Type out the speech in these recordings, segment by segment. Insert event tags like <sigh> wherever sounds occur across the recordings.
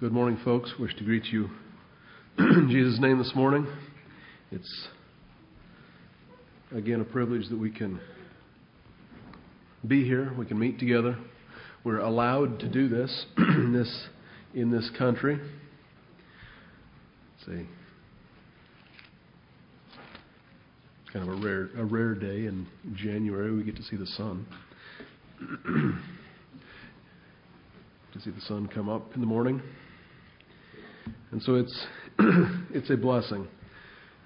Good morning, folks. Wish to greet you in <clears throat> Jesus' name this morning. It's again a privilege that we can be here. We can meet together. We're allowed to do this <clears throat> in this in this country. It's a kind of a rare a rare day in January. We get to see the sun. <clears throat> to see the sun come up in the morning. And so it's <clears throat> it's a blessing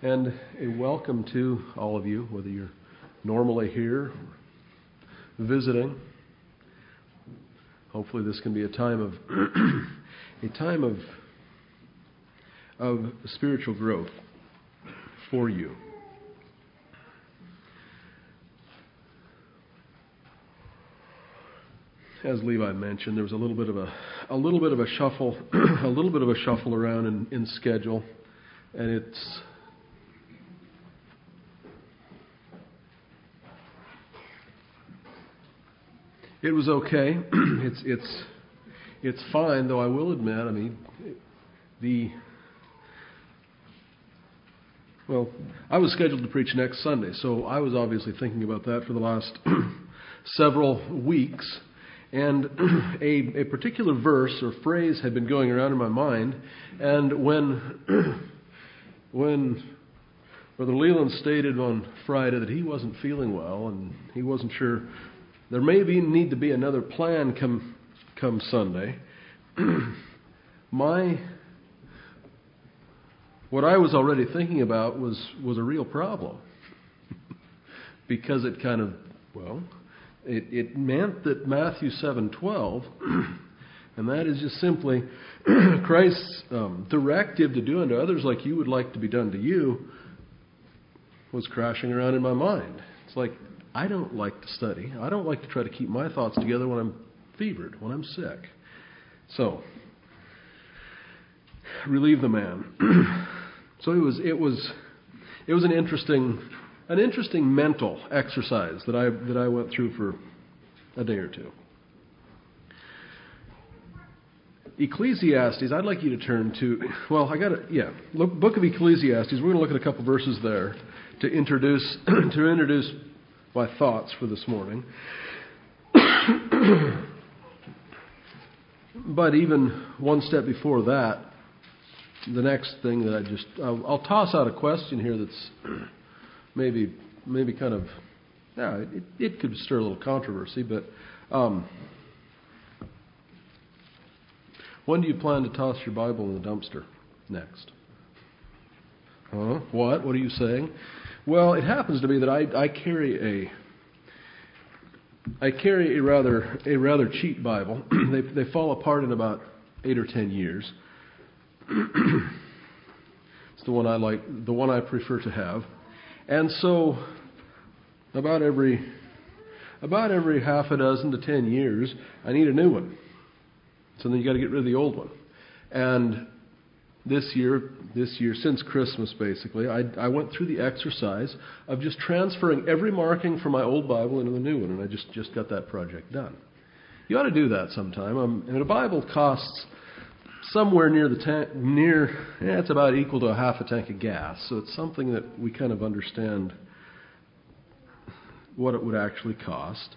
and a welcome to all of you, whether you're normally here, or visiting. Hopefully, this can be a time of <clears throat> a time of of spiritual growth for you. as Levi mentioned, there was a little bit of a a little bit of a shuffle, <clears throat> a little bit of a shuffle around in, in schedule, and it's it was okay. <clears throat> it's it's it's fine, though I will admit, I mean, the well, I was scheduled to preach next Sunday, so I was obviously thinking about that for the last <clears throat> several weeks. And <clears throat> a, a particular verse or phrase had been going around in my mind. And when, <clears throat> when Brother Leland stated on Friday that he wasn't feeling well and he wasn't sure, there may be need to be another plan come, come Sunday. <clears throat> my what I was already thinking about was was a real problem <laughs> because it kind of well it, it meant that Matthew 7:12, <clears throat> and that is just simply <clears throat> Christ's um, directive to do unto others like you would like to be done to you, was crashing around in my mind. It's like I don't like to study. I don't like to try to keep my thoughts together when I'm fevered, when I'm sick. So, relieve the man. <clears throat> so it was it was it was an interesting an interesting mental exercise that I that I went through for a day or two. Ecclesiastes, I'd like you to turn to, well, I got it, yeah, look, book of Ecclesiastes. We're going to look at a couple verses there to introduce <clears throat> to introduce my thoughts for this morning. <clears throat> but even one step before that, the next thing that I just I'll, I'll toss out a question here that's maybe maybe kind of yeah it, it could stir a little controversy, but um, when do you plan to toss your Bible in the dumpster next? Huh? What? What are you saying? Well, it happens to be that I, I carry a I carry a rather a rather cheap Bible. <clears throat> they they fall apart in about eight or ten years. <clears throat> it's the one I like, the one I prefer to have. And so, about every about every half a dozen to ten years, I need a new one. So then you got to get rid of the old one. And this year, this year since Christmas, basically, I, I went through the exercise of just transferring every marking from my old Bible into the new one, and I just just got that project done. You ought to do that sometime. Um, and a Bible costs somewhere near the tank, near, yeah, it's about equal to a half a tank of gas. So it's something that we kind of understand what it would actually cost.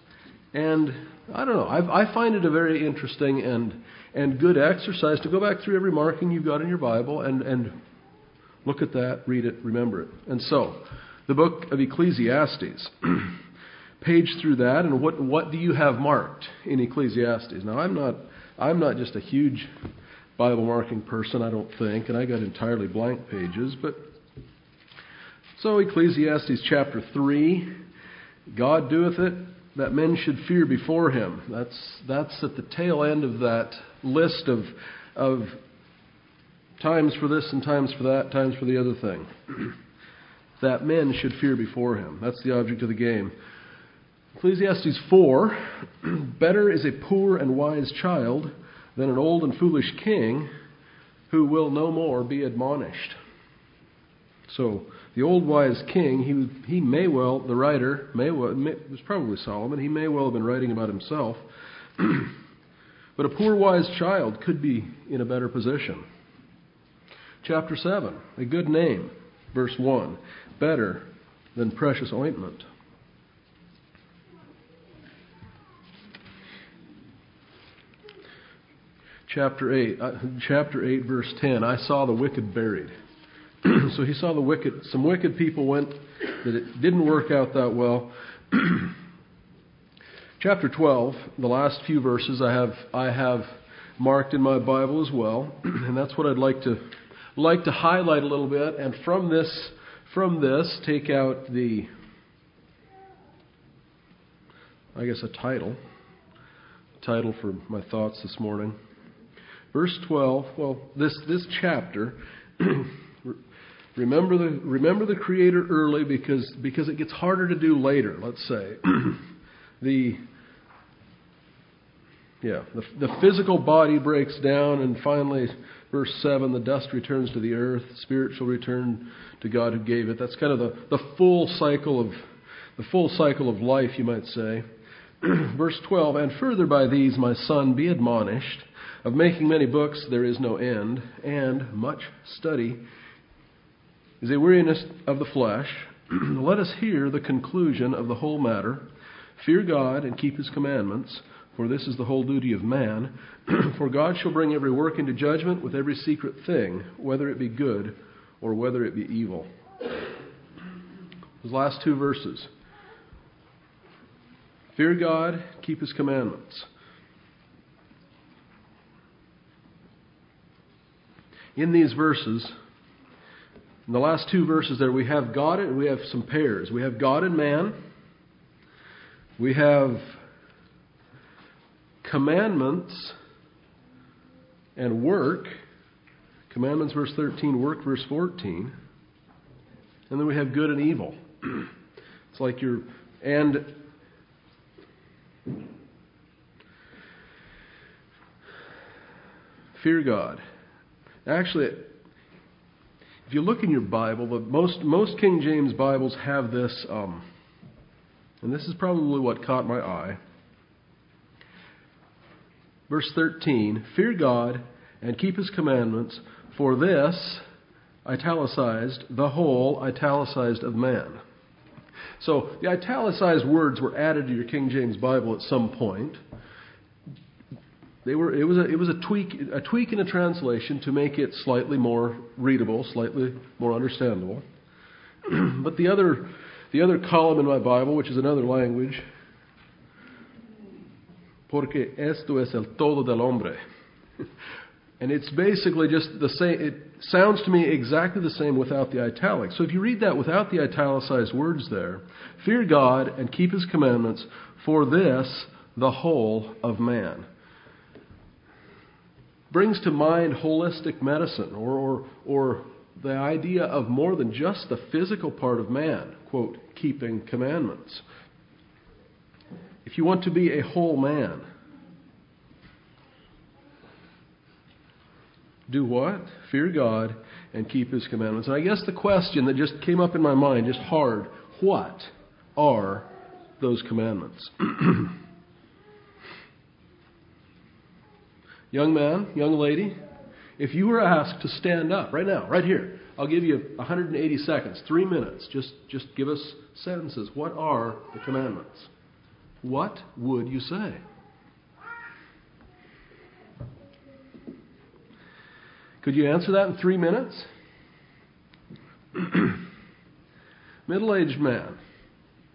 And I don't know, I, I find it a very interesting and, and good exercise to go back through every marking you've got in your Bible and, and look at that, read it, remember it. And so, the book of Ecclesiastes. <clears throat> Page through that, and what what do you have marked in Ecclesiastes? Now, I'm not I'm not just a huge Bible marking person, I don't think, and I got entirely blank pages. But so Ecclesiastes chapter three, God doeth it that men should fear before Him. That's that's at the tail end of that list of of times for this and times for that, times for the other thing. <clears throat> that men should fear before Him. That's the object of the game. Ecclesiastes 4 <clears throat> Better is a poor and wise child than an old and foolish king who will no more be admonished. So, the old wise king, he, he may well, the writer, may well, may, it was probably Solomon, he may well have been writing about himself. <clears throat> But a poor wise child could be in a better position. Chapter 7, a good name, verse 1, better than precious ointment. Chapter 8, uh, chapter 8, verse 10, I saw the wicked buried. <clears throat> so he saw the wicked, some wicked people went, that it didn't work out that well. <clears throat> chapter 12, the last few verses I have, I have marked in my Bible as well, <clears throat> and that's what I'd like to, like to highlight a little bit, and from this, from this, take out the, I guess a title, title for my thoughts this morning. Verse 12, well, this, this chapter, <clears throat> remember the, remember the Creator early because, because it gets harder to do later, let's say. <clears throat> the, yeah, the, the physical body breaks down, and finally, verse 7, the dust returns to the earth, spirit shall return to God who gave it. That's kind of the, the full cycle of the full cycle of life, you might say. <clears throat> verse 12, and further by these, my son, be admonished of making many books there is no end, and much study is a weariness of the flesh. <clears throat> Let us hear the conclusion of the whole matter. Fear God and keep his commandments, for this is the whole duty of man. <clears throat> for God shall bring every work into judgment with every secret thing, whether it be good or whether it be evil. Those last two verses. Fear God, keep his commandments. In these verses, in the last two verses there, we have God and we have some pairs. We have God and man. We have commandments and work. Commandments, verse 13, work, verse 14. And then we have good and evil. <clears throat> It's like you're, and fear God. Actually, if you look in your Bible, the most most King James Bibles have this, um, and this is probably what caught my eye. Verse 13: Fear God and keep His commandments, for this, italicized, the whole italicized of man. So the italicized words were added to your King James Bible at some point. They were, it was, a, it was a, tweak, a tweak in a translation to make it slightly more readable, slightly more understandable. <clears throat> but the other, the other column in my Bible, which is another language, porque esto es el todo del hombre. <laughs> and it's basically just the same, it sounds to me exactly the same without the italics. So if you read that without the italicized words there, fear God and keep his commandments, for this the whole of man brings to mind holistic medicine or, or, or the idea of more than just the physical part of man, quote, keeping commandments. If you want to be a whole man, do what? Fear God and keep His commandments. And I guess the question that just came up in my mind, just hard, what are those commandments? <clears throat> Young man, young lady, if you were asked to stand up right now, right here, I'll give you 180 seconds, three minutes. Just, just give us sentences. What are the commandments? What would you say? Could you answer that in three minutes? <clears throat> middle aged man,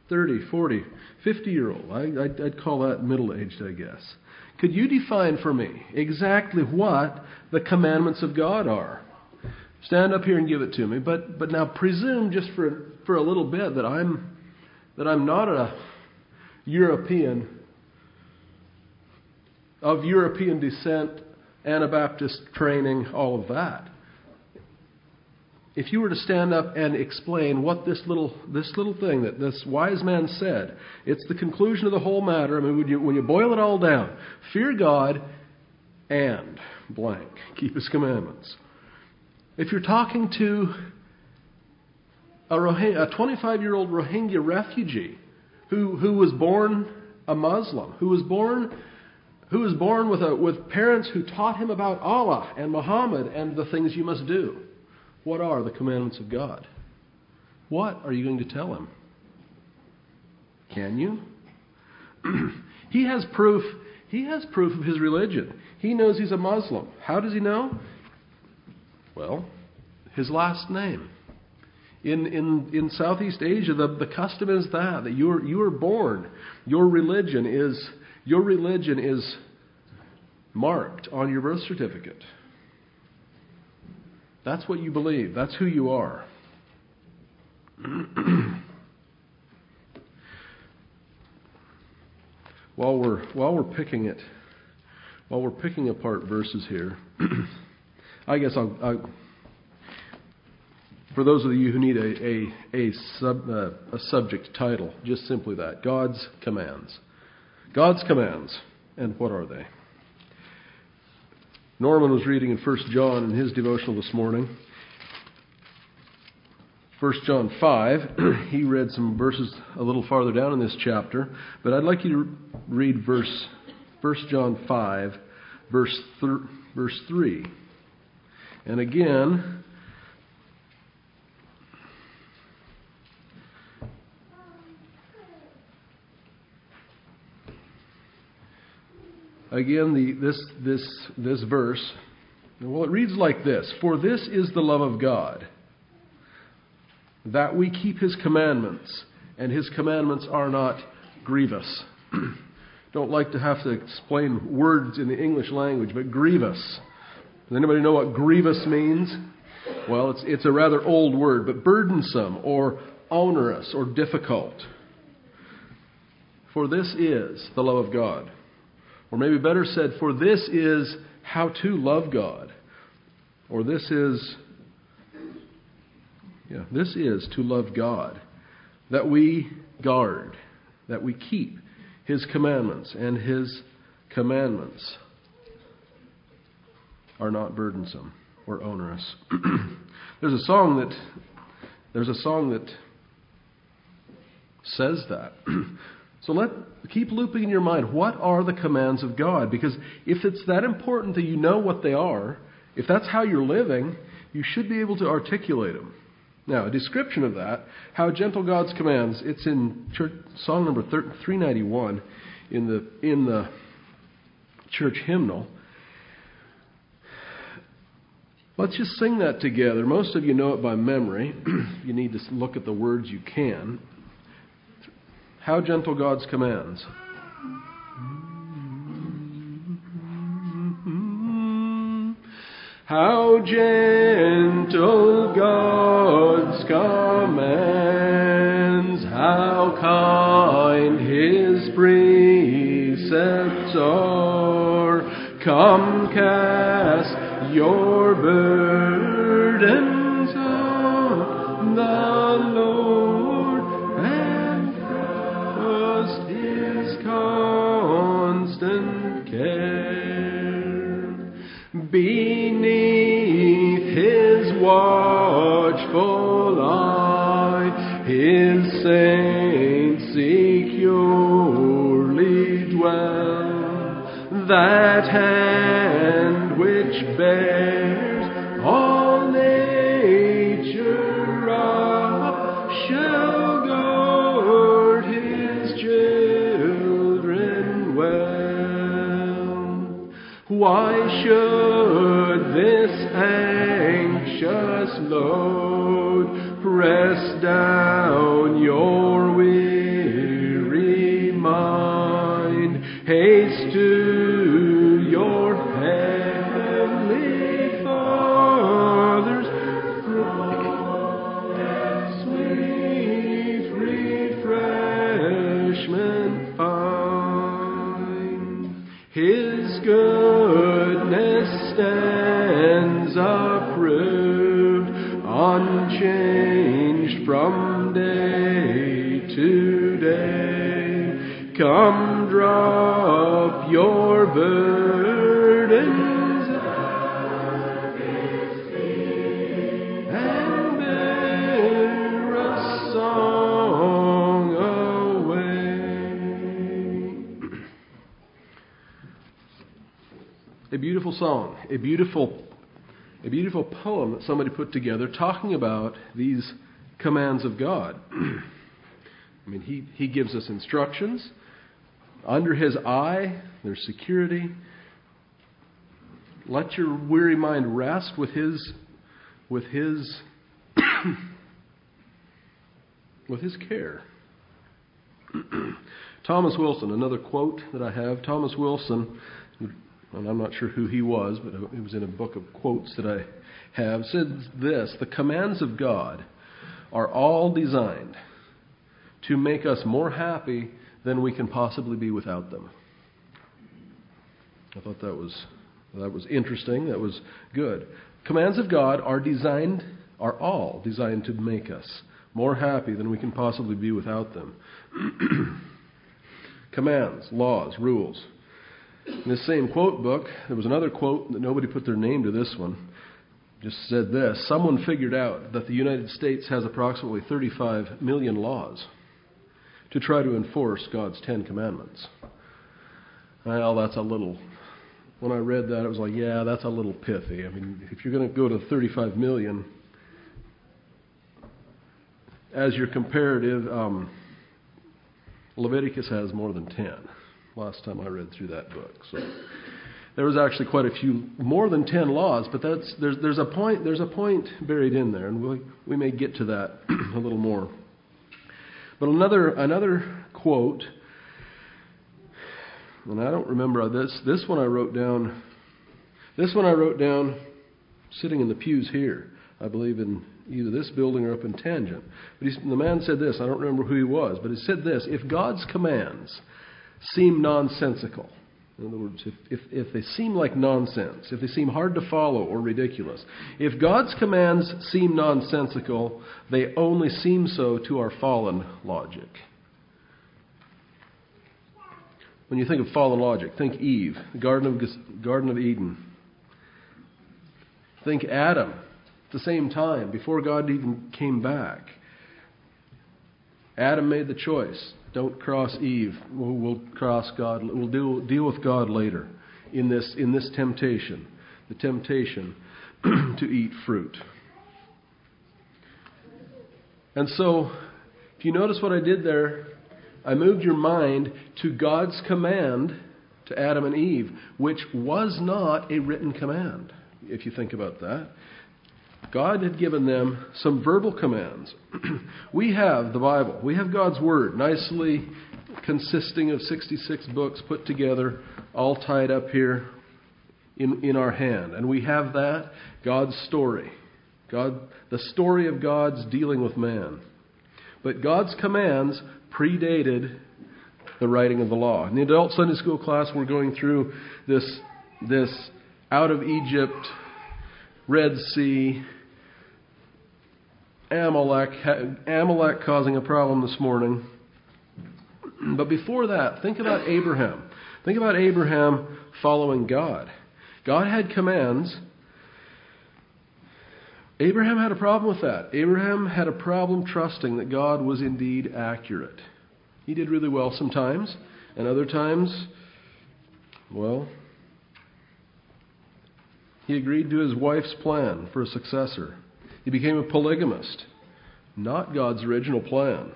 30, 40, 50 year old. I, I'd, I'd call that middle aged, I guess. Could you define for me exactly what the commandments of God are? Stand up here and give it to me, but but now presume just for for a little bit that I'm that I'm not a European of European descent, Anabaptist training, all of that if you were to stand up and explain what this little this little thing that this wise man said, it's the conclusion of the whole matter. I mean, when you, when you boil it all down, fear God and blank, keep His commandments. If you're talking to a, a 25 year old Rohingya refugee who, who was born a Muslim, who was born who was born with, a, with parents who taught him about Allah and Muhammad and the things you must do. What are the commandments of God? What are you going to tell him? Can you? <clears throat> he has proof. He has proof of his religion. He knows he's a Muslim. How does he know? Well, his last name. In, in, in Southeast Asia, the, the custom is that, that you are, you are born. Your religion is, your religion is marked on your birth certificate. That's what you believe. That's who you are. <clears throat> while we're while we're picking it, while we're picking apart verses here, <clears throat> I guess I'll, I'll, for those of you who need a a a, sub, uh, a subject title, just simply that God's commands. God's commands, and what are they? Norman was reading in 1 John in his devotional this morning. 1 John 5, <clears throat> he read some verses a little farther down in this chapter, but I'd like you to read verse 1 John 5, verse, th- verse 3. And again, again the, this, this, this verse, well, it reads like this For this is the love of God that we keep his commandments, and his commandments are not grievous. <clears throat> Don't like to have to explain words in the English language, but grievous. Does anybody know what grievous means? Well, it's, it's a rather old word, but burdensome or onerous or difficult. For this is the love of God. Or maybe better said, for this is how to love God. Or this is yeah, this is to love God, that we guard, that we keep His commandments, and His commandments are not burdensome or onerous. <clears throat> there's a song that there's a song that says that. <clears throat> so let keep looping in your mind what are the commands of God because if it's that important that you know what they are, if that's how you're living, you should be able to articulate them. Now, a description of that, how gentle God's commands, it's in church, song number 391 in the, in the church hymnal. Let's just sing that together. Most of you know it by memory. <clears throat> you need to look at the words you can. How gentle God's commands. How gentle God's commands, how kind His precepts are. Come cast hand which bears a beautiful, a beautiful poem that somebody put together talking about these commands of God. <clears throat> I mean, he, he gives us instructions. Under his eye, there's security. Let your weary mind rest with his with his <clears throat> with his care. <clears throat> Thomas Wilson, another quote that I have. Thomas Wilson, and I'm not sure who he was, but it was in a book of quotes that I have, said this The commands of God are all designed to make us more happy than we can possibly be without them. I thought that was that was interesting. That was good. Commands of God are designed are all designed to make us more happy than we can possibly be without them. <clears throat> Commands, laws, rules. In this same quote book, there was another quote that nobody put their name to this one. Just said this Someone figured out that the United States has approximately 35 million laws to try to enforce God's Ten Commandments. Well, that's a little. When I read that, it was like, yeah, that's a little pithy. I mean, if you're going to go to 35 million, as your comparative, um, Leviticus has more than 10. Last time I read through that book, so there was actually quite a few, more than 10 laws. But that's there's there's a point there's a point buried in there, and we we may get to that <clears throat> a little more. But another another quote, and I don't remember this. This one I wrote down. This one I wrote down, sitting in the pews here. I believe in either this building or up in Tangent. But the man said this. I don't remember who he was, but he said this: If God's commands seem nonsensical, in other words, if, if, if, they seem like nonsense, if they seem hard to follow or ridiculous, if God's commands seem nonsensical, they only seem so to our fallen logic. When you think of fallen logic, think Eve, the Garden of, Garden of Eden. Think Adam, at the same time, before God even came back. Adam made the choice don't cross Eve. We'll, we'll cross God. We'll deal, deal with God later in this, in this temptation the temptation <clears throat> to eat fruit. And so, if you notice what I did there, I moved your mind to God's command to Adam and Eve, which was not a written command, if you think about that. God had given them some verbal commands. <clears throat> we have the Bible. We have God's Word, nicely consisting of 66 books put together, all tied up here in, in our hand. And we have that, God's story. God, the story of God's dealing with man. But God's commands predated the writing of the law. In the adult Sunday school class, we're going through this, this out of Egypt, Red Sea, Amalek, Amalek causing a problem this morning. But before that, think about Abraham. Think about Abraham following God. God had commands. Abraham had a problem with that. Abraham had a problem trusting that God was indeed accurate. He did really well sometimes, and other times, well, he agreed to his wife's plan for a successor. He became a polygamist, not God's original plan.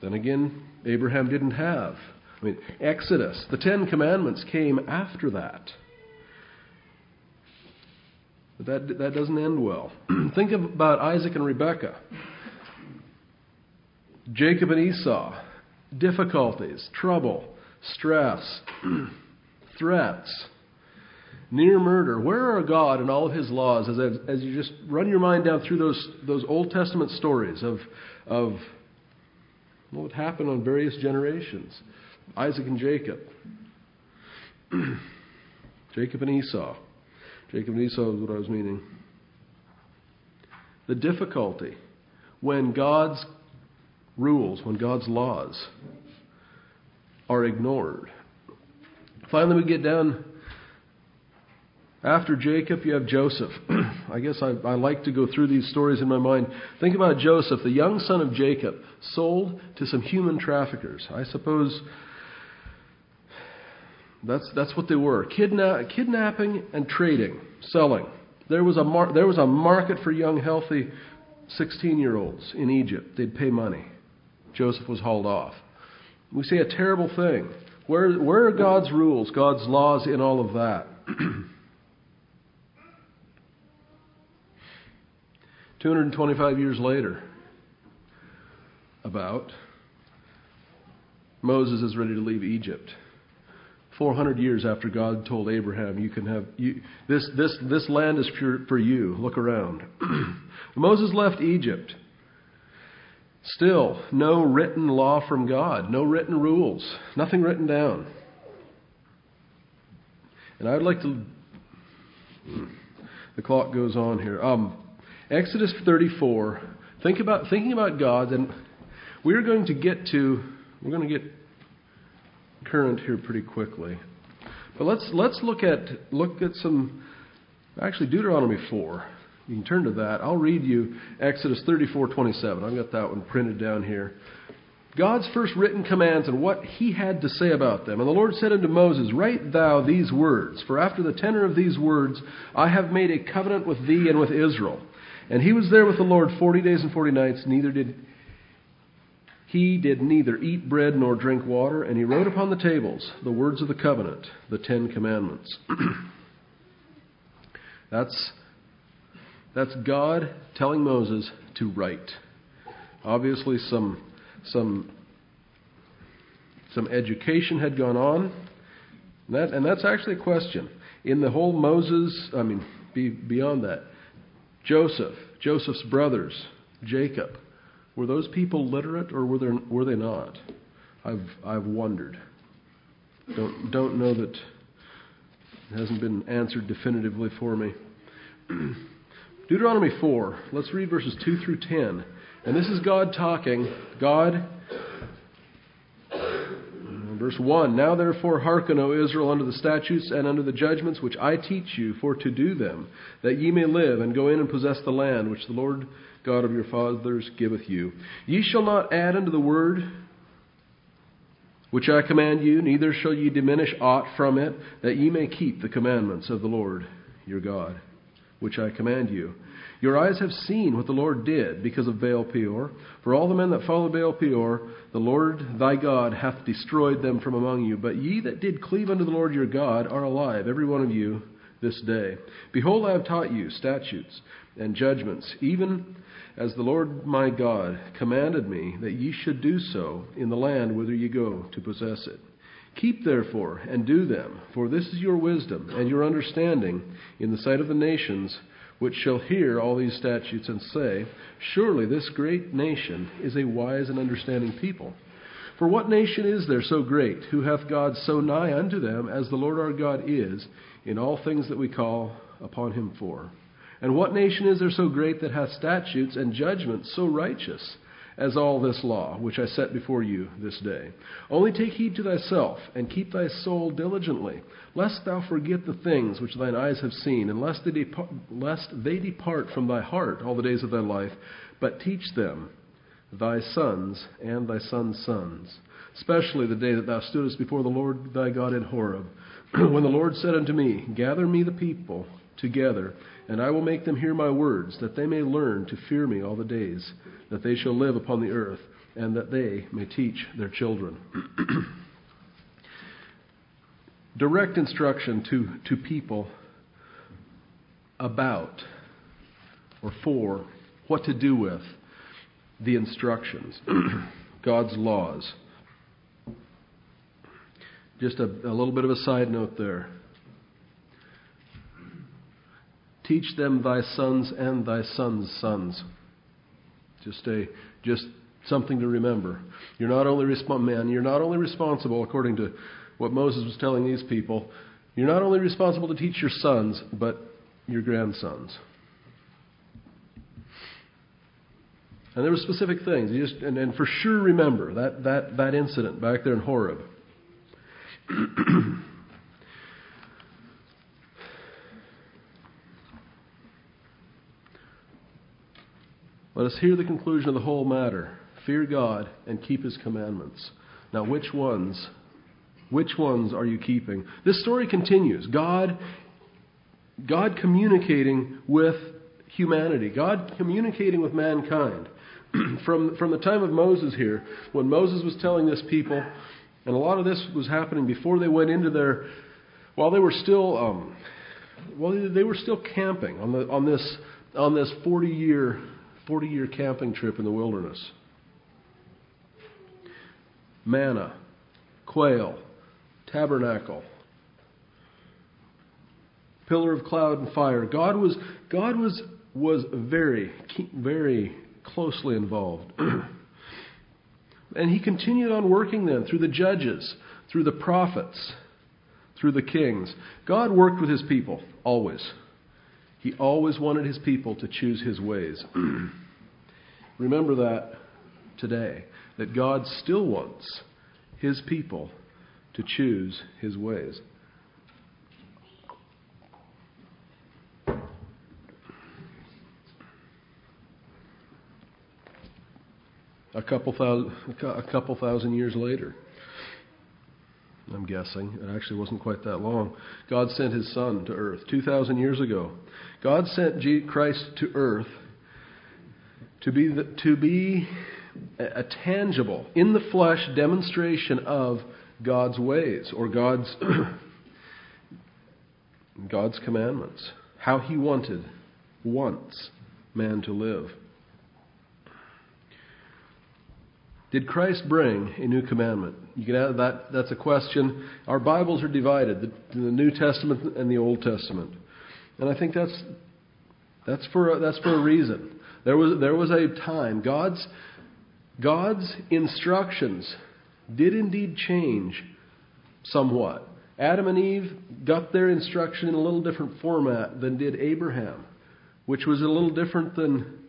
Then again, Abraham didn't have. I mean, Exodus, the Ten Commandments came after that. But that, that doesn't end well. <clears throat> Think about Isaac and Rebekah, Jacob and Esau, difficulties, trouble, stress, <clears throat> threats near murder. Where are God and all of His laws as, as you just run your mind down through those, those Old Testament stories of, of what would happen on various generations? Isaac and Jacob. <clears throat> Jacob and Esau. Jacob and Esau is what I was meaning. The difficulty when God's rules, when God's laws are ignored. Finally, we get down after Jacob, you have Joseph. <clears throat> I guess I, I, like to go through these stories in my mind. Think about Joseph, the young son of Jacob, sold to some human traffickers. I suppose That's, that's what they were Kidna- kidnapping and trading, selling. There was, a mar- there was a market for young, healthy 16 year olds in Egypt. They'd pay money. Joseph was hauled off. We see a terrible thing. Where, where are God's rules, God's laws in all of that? <clears throat> 225 years later, about, Moses is ready to leave Egypt. 400 years after God told Abraham, "You can have you, this this this land is pure for you. Look around." <clears throat> Moses left Egypt. Still, no written law from God, no written rules, nothing written down. And I'd like to. The clock goes on here. Um, Exodus 34. Think about thinking about God, and we're going to get to. We're going to get current here pretty quickly. But let's let's look at look at some actually Deuteronomy 4. You can turn to that. I'll read you Exodus 34:27. I've got that one printed down here. God's first written commands and what he had to say about them. And the Lord said unto Moses, Write thou these words, for after the tenor of these words I have made a covenant with thee and with Israel. And he was there with the Lord forty days and forty nights, neither did he did neither eat bread nor drink water, and he wrote upon the tables the words of the covenant, the Ten Commandments. <clears throat> that's, that's God telling Moses to write. Obviously, some, some, some education had gone on, and, that, and that's actually a question. In the whole Moses, I mean, be, beyond that, Joseph, Joseph's brothers, Jacob, were those people literate or were, there, were they not? I've, I've wondered. Don't, don't know that it hasn't been answered definitively for me. <clears throat> Deuteronomy 4, let's read verses 2 through 10. And this is God talking. God, verse 1 Now therefore hearken, O Israel, unto the statutes and unto the judgments which I teach you, for to do them, that ye may live and go in and possess the land which the Lord God of your fathers giveth you. Ye shall not add unto the word which I command you, neither shall ye diminish aught from it, that ye may keep the commandments of the Lord your God, which I command you. Your eyes have seen what the Lord did because of Baal Peor. For all the men that follow Baal Peor, the Lord thy God hath destroyed them from among you. But ye that did cleave unto the Lord your God are alive, every one of you, this day. Behold, I have taught you statutes and judgments, even as the Lord my God commanded me that ye should do so in the land whither ye go to possess it. Keep therefore and do them, for this is your wisdom and your understanding in the sight of the nations, which shall hear all these statutes and say, Surely this great nation is a wise and understanding people. For what nation is there so great, who hath God so nigh unto them as the Lord our God is in all things that we call upon him for? And what nation is there so great that hath statutes and judgments so righteous as all this law, which I set before you this day? Only take heed to thyself, and keep thy soul diligently, lest thou forget the things which thine eyes have seen, and lest they, depart, lest they depart from thy heart all the days of thy life, but teach them thy sons and thy sons' sons, especially the day that thou stoodest before the Lord thy God in Horeb, <clears throat> when the Lord said unto me, Gather me the people together, and I will make them hear my words, that they may learn to fear me all the days that they shall live upon the earth, and that they may teach their children. <clears throat> Direct instruction to, to people about or for what to do with the instructions, <clears throat> God's laws. Just a, a little bit of a side note there. Teach them thy sons and thy sons' sons. Just a just something to remember. You're not only resp- man, you're not only responsible according to what Moses was telling these people, you're not only responsible to teach your sons, but your grandsons. And there were specific things. You just and, and for sure remember that, that, that incident back there in Horeb. <clears throat> Let us hear the conclusion of the whole matter. Fear God and keep his commandments. Now, which ones Which ones are you keeping? This story continues. God, God communicating with humanity, God communicating with mankind. <clears throat> from, from the time of Moses here, when Moses was telling this people, and a lot of this was happening before they went into their, while they were still, um, well, they were still camping on, the, on this, on this 40 year, 40 year camping trip in the wilderness. Manna, quail, tabernacle, pillar of cloud and fire. God was, God was, was very, very closely involved. <clears throat> and he continued on working then through the judges, through the prophets, through the kings. God worked with his people, always. He always wanted his people to choose his ways. <clears throat> Remember that today, that God still wants his people to choose his ways. a couple thousand, a couple thousand years later. I'm guessing. It actually wasn't quite that long. God sent his son to earth 2,000 years ago. God sent Christ to earth to be, the, to be a tangible, in the flesh demonstration of God's ways or God's, <clears throat> God's commandments. How he wanted, wants man to live. Did Christ bring a new commandment? You can add that. That's a question. Our Bibles are divided: the, the New Testament and the Old Testament, and I think that's that's for that's for a reason. There was there was a time God's God's instructions did indeed change somewhat. Adam and Eve got their instruction in a little different format than did Abraham, which was a little different than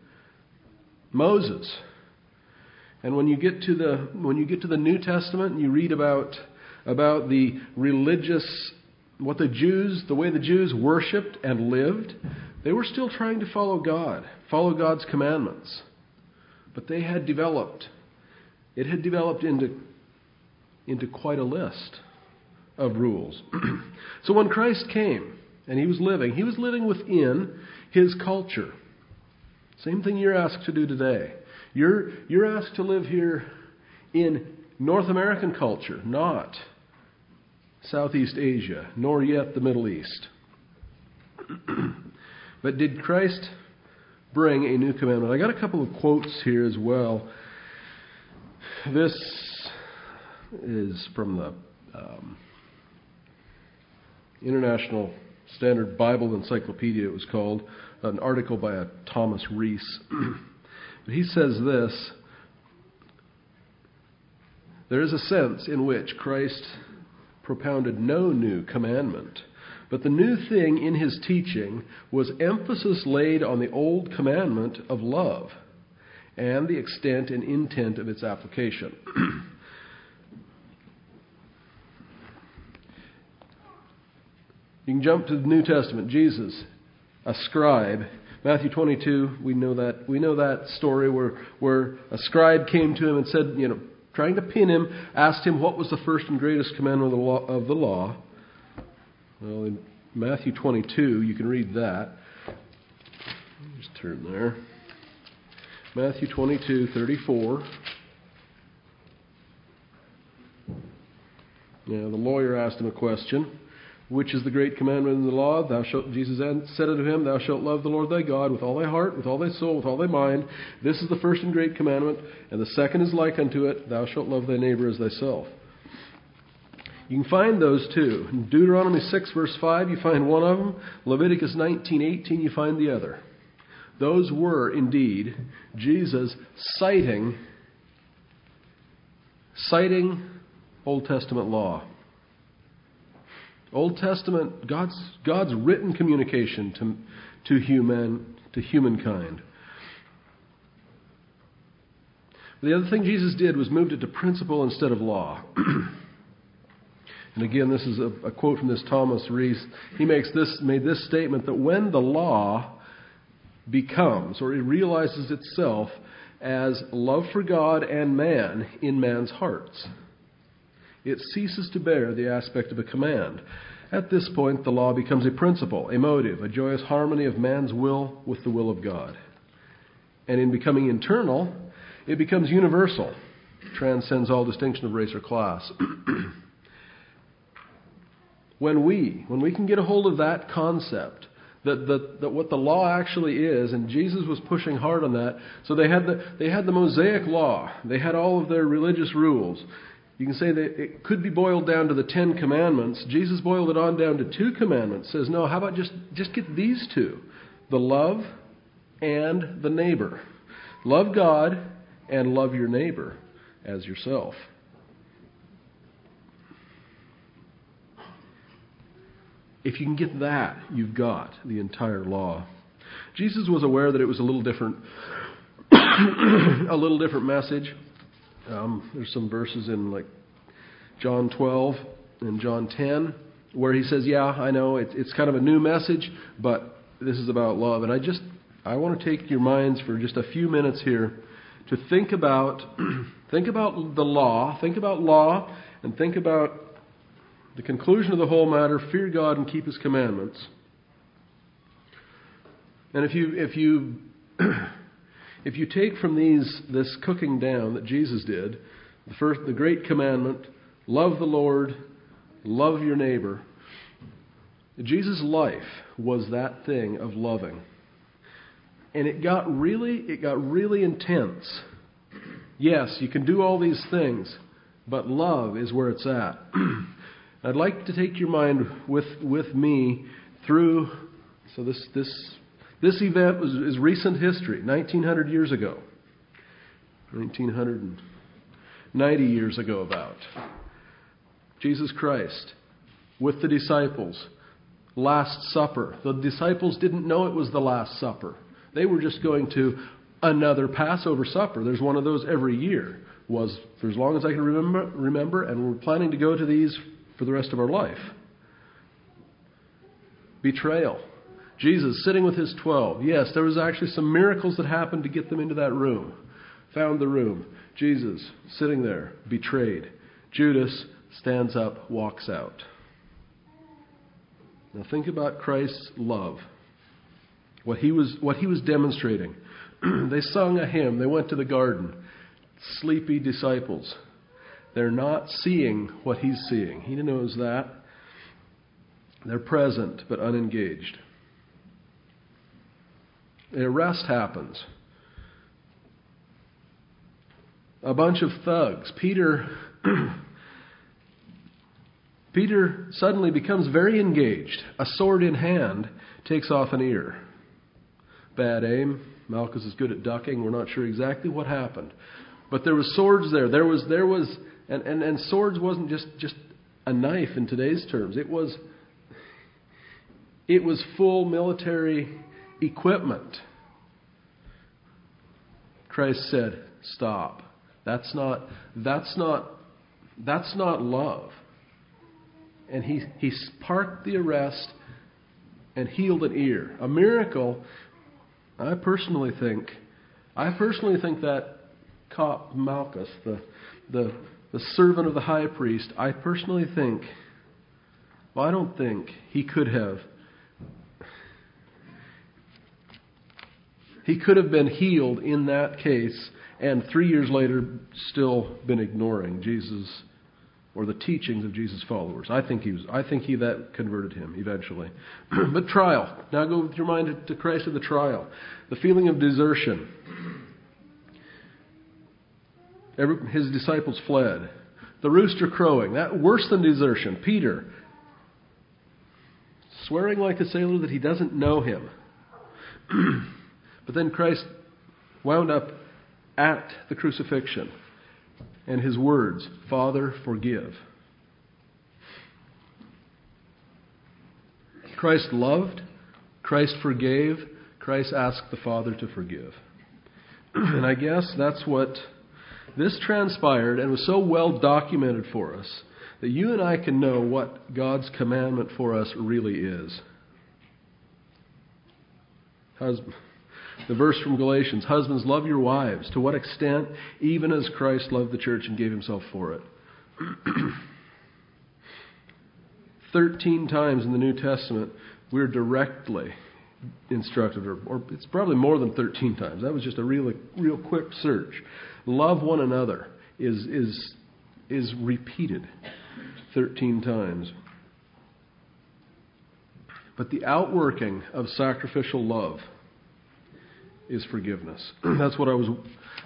Moses. And when you get to the when you get to the New Testament and you read about about the religious what the Jews the way the Jews worshiped and lived, they were still trying to follow God, follow God's commandments. But they had developed it had developed into into quite a list of rules. <clears throat> so when Christ came and he was living, he was living within his culture. Same thing you're asked to do today. You're, you're asked to live here in North American culture, not Southeast Asia, nor yet the Middle East. <clears throat> but did Christ bring a new commandment? I got a couple of quotes here as well. This is from the um, International Standard Bible Encyclopedia, it was called, an article by a Thomas Rees. <clears throat> He says this There is a sense in which Christ propounded no new commandment. But the new thing in his teaching was emphasis laid on the old commandment of love and the extent and intent of its application. <clears throat> you can jump to the New Testament. Jesus, a scribe, Matthew 22, we know that we know that story where where a scribe came to him and said, you know, trying to pin him, asked him what was the first and greatest commandment of the law. Of the law. Well, in Matthew 22, you can read that. Just turn there. Matthew 22, 34. Yeah, the lawyer asked him a question. Which is the great commandment in the law? Thou shalt, Jesus said unto him, Thou shalt love the Lord thy God with all thy heart, with all thy soul, with all thy mind. This is the first and great commandment, and the second is like unto it, Thou shalt love thy neighbor as thyself. You can find those two. In Deuteronomy 6, verse 5, you find one of them. Leviticus 19, 18, you find the other. Those were indeed Jesus citing, citing Old Testament law. Old Testament, God's, God's written communication to, to, human, to humankind. The other thing Jesus did was moved it to principle instead of law. <clears throat> and again, this is a, a, quote from this Thomas Rees. He makes this, made this statement that when the law becomes, or it realizes itself as love for God and man in man's hearts, It ceases to bear the aspect of a command. At this point, the law becomes a principle, a motive, a joyous harmony of man's will with the will of God. And in becoming internal, it becomes universal, transcends all distinction of race or class. <clears throat> when we, when we can get a hold of that concept, that, that, that what the law actually is, and Jesus was pushing hard on that. So they had the, they had the Mosaic law, they had all of their religious rules. You can say that it could be boiled down to the Ten Commandments. Jesus boiled it on down to two commandments. Says, no, how about just, just get these two the love and the neighbor. Love God and love your neighbor as yourself. If you can get that, you've got the entire law. Jesus was aware that it was a little different, <coughs> a little different message. Um, there's some verses in like John 12 and John 10 where he says, "Yeah, I know it's it's kind of a new message, but this is about love." And I just I want to take your minds for just a few minutes here to think about <clears throat> think about the law, think about law, and think about the conclusion of the whole matter: fear God and keep His commandments. And if you if you <clears throat> if you take from these this cooking down that Jesus did, the first the great commandment, love the Lord, love your neighbor. Jesus' life was that thing of loving. And it got really it got really intense. Yes, you can do all these things, but love is where it's at. <clears throat> I'd like to take your mind with with me through so this this this event was, is recent history, 1900 years ago. 1990 years ago, about. Jesus Christ with the disciples. Last Supper. The disciples didn't know it was the Last Supper. They were just going to another Passover supper. There's one of those every year. Was for as long as I can remember, remember, and we're planning to go to these for the rest of our life. Betrayal. Jesus sitting with his twelve. Yes, there was actually some miracles that happened to get them into that room. Found the room. Jesus sitting there, betrayed. Judas stands up, walks out. Now think about Christ's love. What he was what he was demonstrating. <clears throat> they sung a hymn, they went to the garden. Sleepy disciples. They're not seeing what he's seeing. He knows that. They're present but unengaged. An arrest happens. A bunch of thugs. Peter <clears throat> Peter suddenly becomes very engaged. A sword in hand takes off an ear. Bad aim. Malchus is good at ducking. We're not sure exactly what happened. But there was swords there. There was there was and, and, and swords wasn't just, just a knife in today's terms. It was it was full military equipment. Christ said, "Stop. That's not that's not that's not love." And he he parked the arrest and healed an ear. A miracle. I personally think I personally think that cop Malchus, the the the servant of the high priest, I personally think well, I don't think he could have He could have been healed in that case and three years later still been ignoring Jesus or the teachings of Jesus' followers. I think he was I think he that converted him eventually. <clears throat> but trial. Now go with your mind to Christ of the trial. The feeling of desertion. Every, his disciples fled. The rooster crowing. That worse than desertion. Peter swearing like a sailor that he doesn't know him. <clears throat> But then Christ wound up at the crucifixion and his words, Father, forgive. Christ loved, Christ forgave, Christ asked the Father to forgive. <clears throat> and I guess that's what this transpired and was so well documented for us that you and I can know what God's commandment for us really is. Husband. The verse from Galatians Husbands, love your wives. To what extent? Even as Christ loved the church and gave himself for it. <clears throat> 13 times in the New Testament, we're directly instructed, or, or, it's probably more than 13 times. That was just a real, real quick search. Love one another is, is, is repeated 13 times. But the outworking of sacrificial love is forgiveness. <clears throat> that's what I was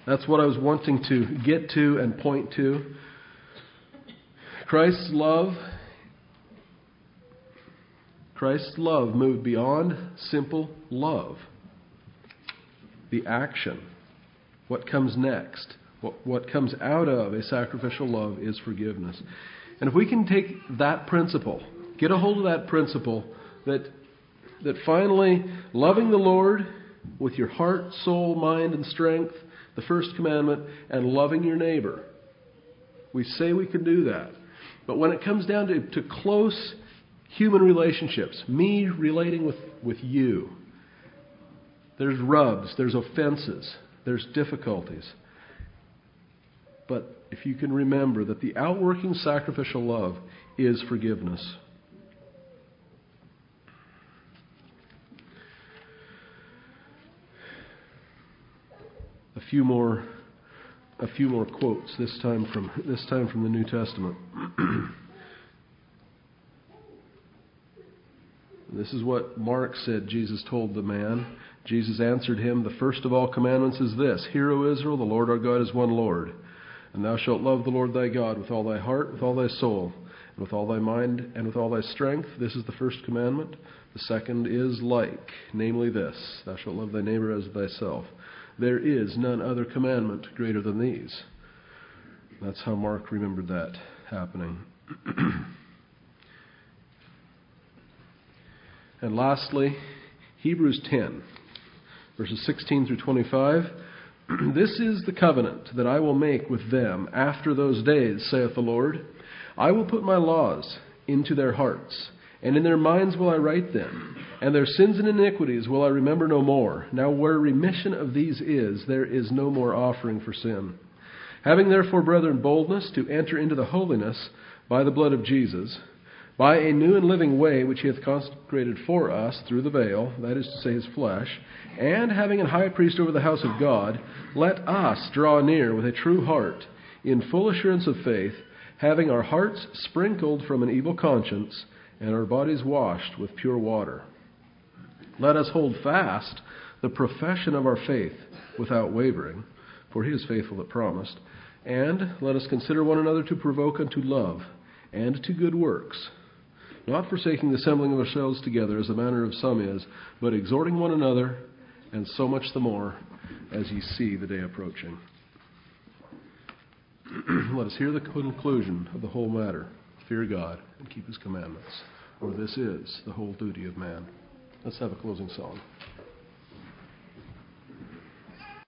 that's what I was wanting to get to and point to. Christ's love Christ's love moved beyond simple love. The action, what comes next, what, what comes out of a sacrificial love is forgiveness. And if we can take that principle, get a hold of that principle, that, that finally loving the Lord with your heart, soul, mind, and strength, the first commandment, and loving your neighbor. We say we can do that. But when it comes down to, to close human relationships, me relating with, with you, there's rubs, there's offenses, there's difficulties. But if you can remember that the outworking sacrificial love is forgiveness. A few more a few more quotes this time from this time from the New Testament. <clears throat> this is what Mark said Jesus told the man. Jesus answered him, The first of all commandments is this Hear, O Israel, the Lord our God is one Lord. And thou shalt love the Lord thy God with all thy heart, with all thy soul, and with all thy mind, and with all thy strength. This is the first commandment. The second is like, namely this Thou shalt love thy neighbor as thyself. There is none other commandment greater than these. That's how Mark remembered that happening. <clears throat> and lastly, Hebrews 10, verses 16 through 25. <clears throat> this is the covenant that I will make with them after those days, saith the Lord. I will put my laws into their hearts, and in their minds will I write them, and their sins and iniquities will I remember no more. Now, where remission of these is, there is no more offering for sin. Having therefore, brethren, boldness to enter into the holiness by the blood of Jesus, by a new and living way which he hath consecrated for us through the veil, that is to say, his flesh, and having a high priest over the house of God, let us draw near with a true heart, in full assurance of faith, having our hearts sprinkled from an evil conscience, and our bodies washed with pure water. Let us hold fast the profession of our faith without wavering, for he is faithful that promised. And let us consider one another to provoke unto love and to good works not forsaking the assembling of ourselves together as the manner of some is, but exhorting one another, and so much the more as ye see the day approaching. <clears throat> Let us hear the conclusion of the whole matter. Fear God and keep his commandments, for this is the whole duty of man. Let's have a closing song.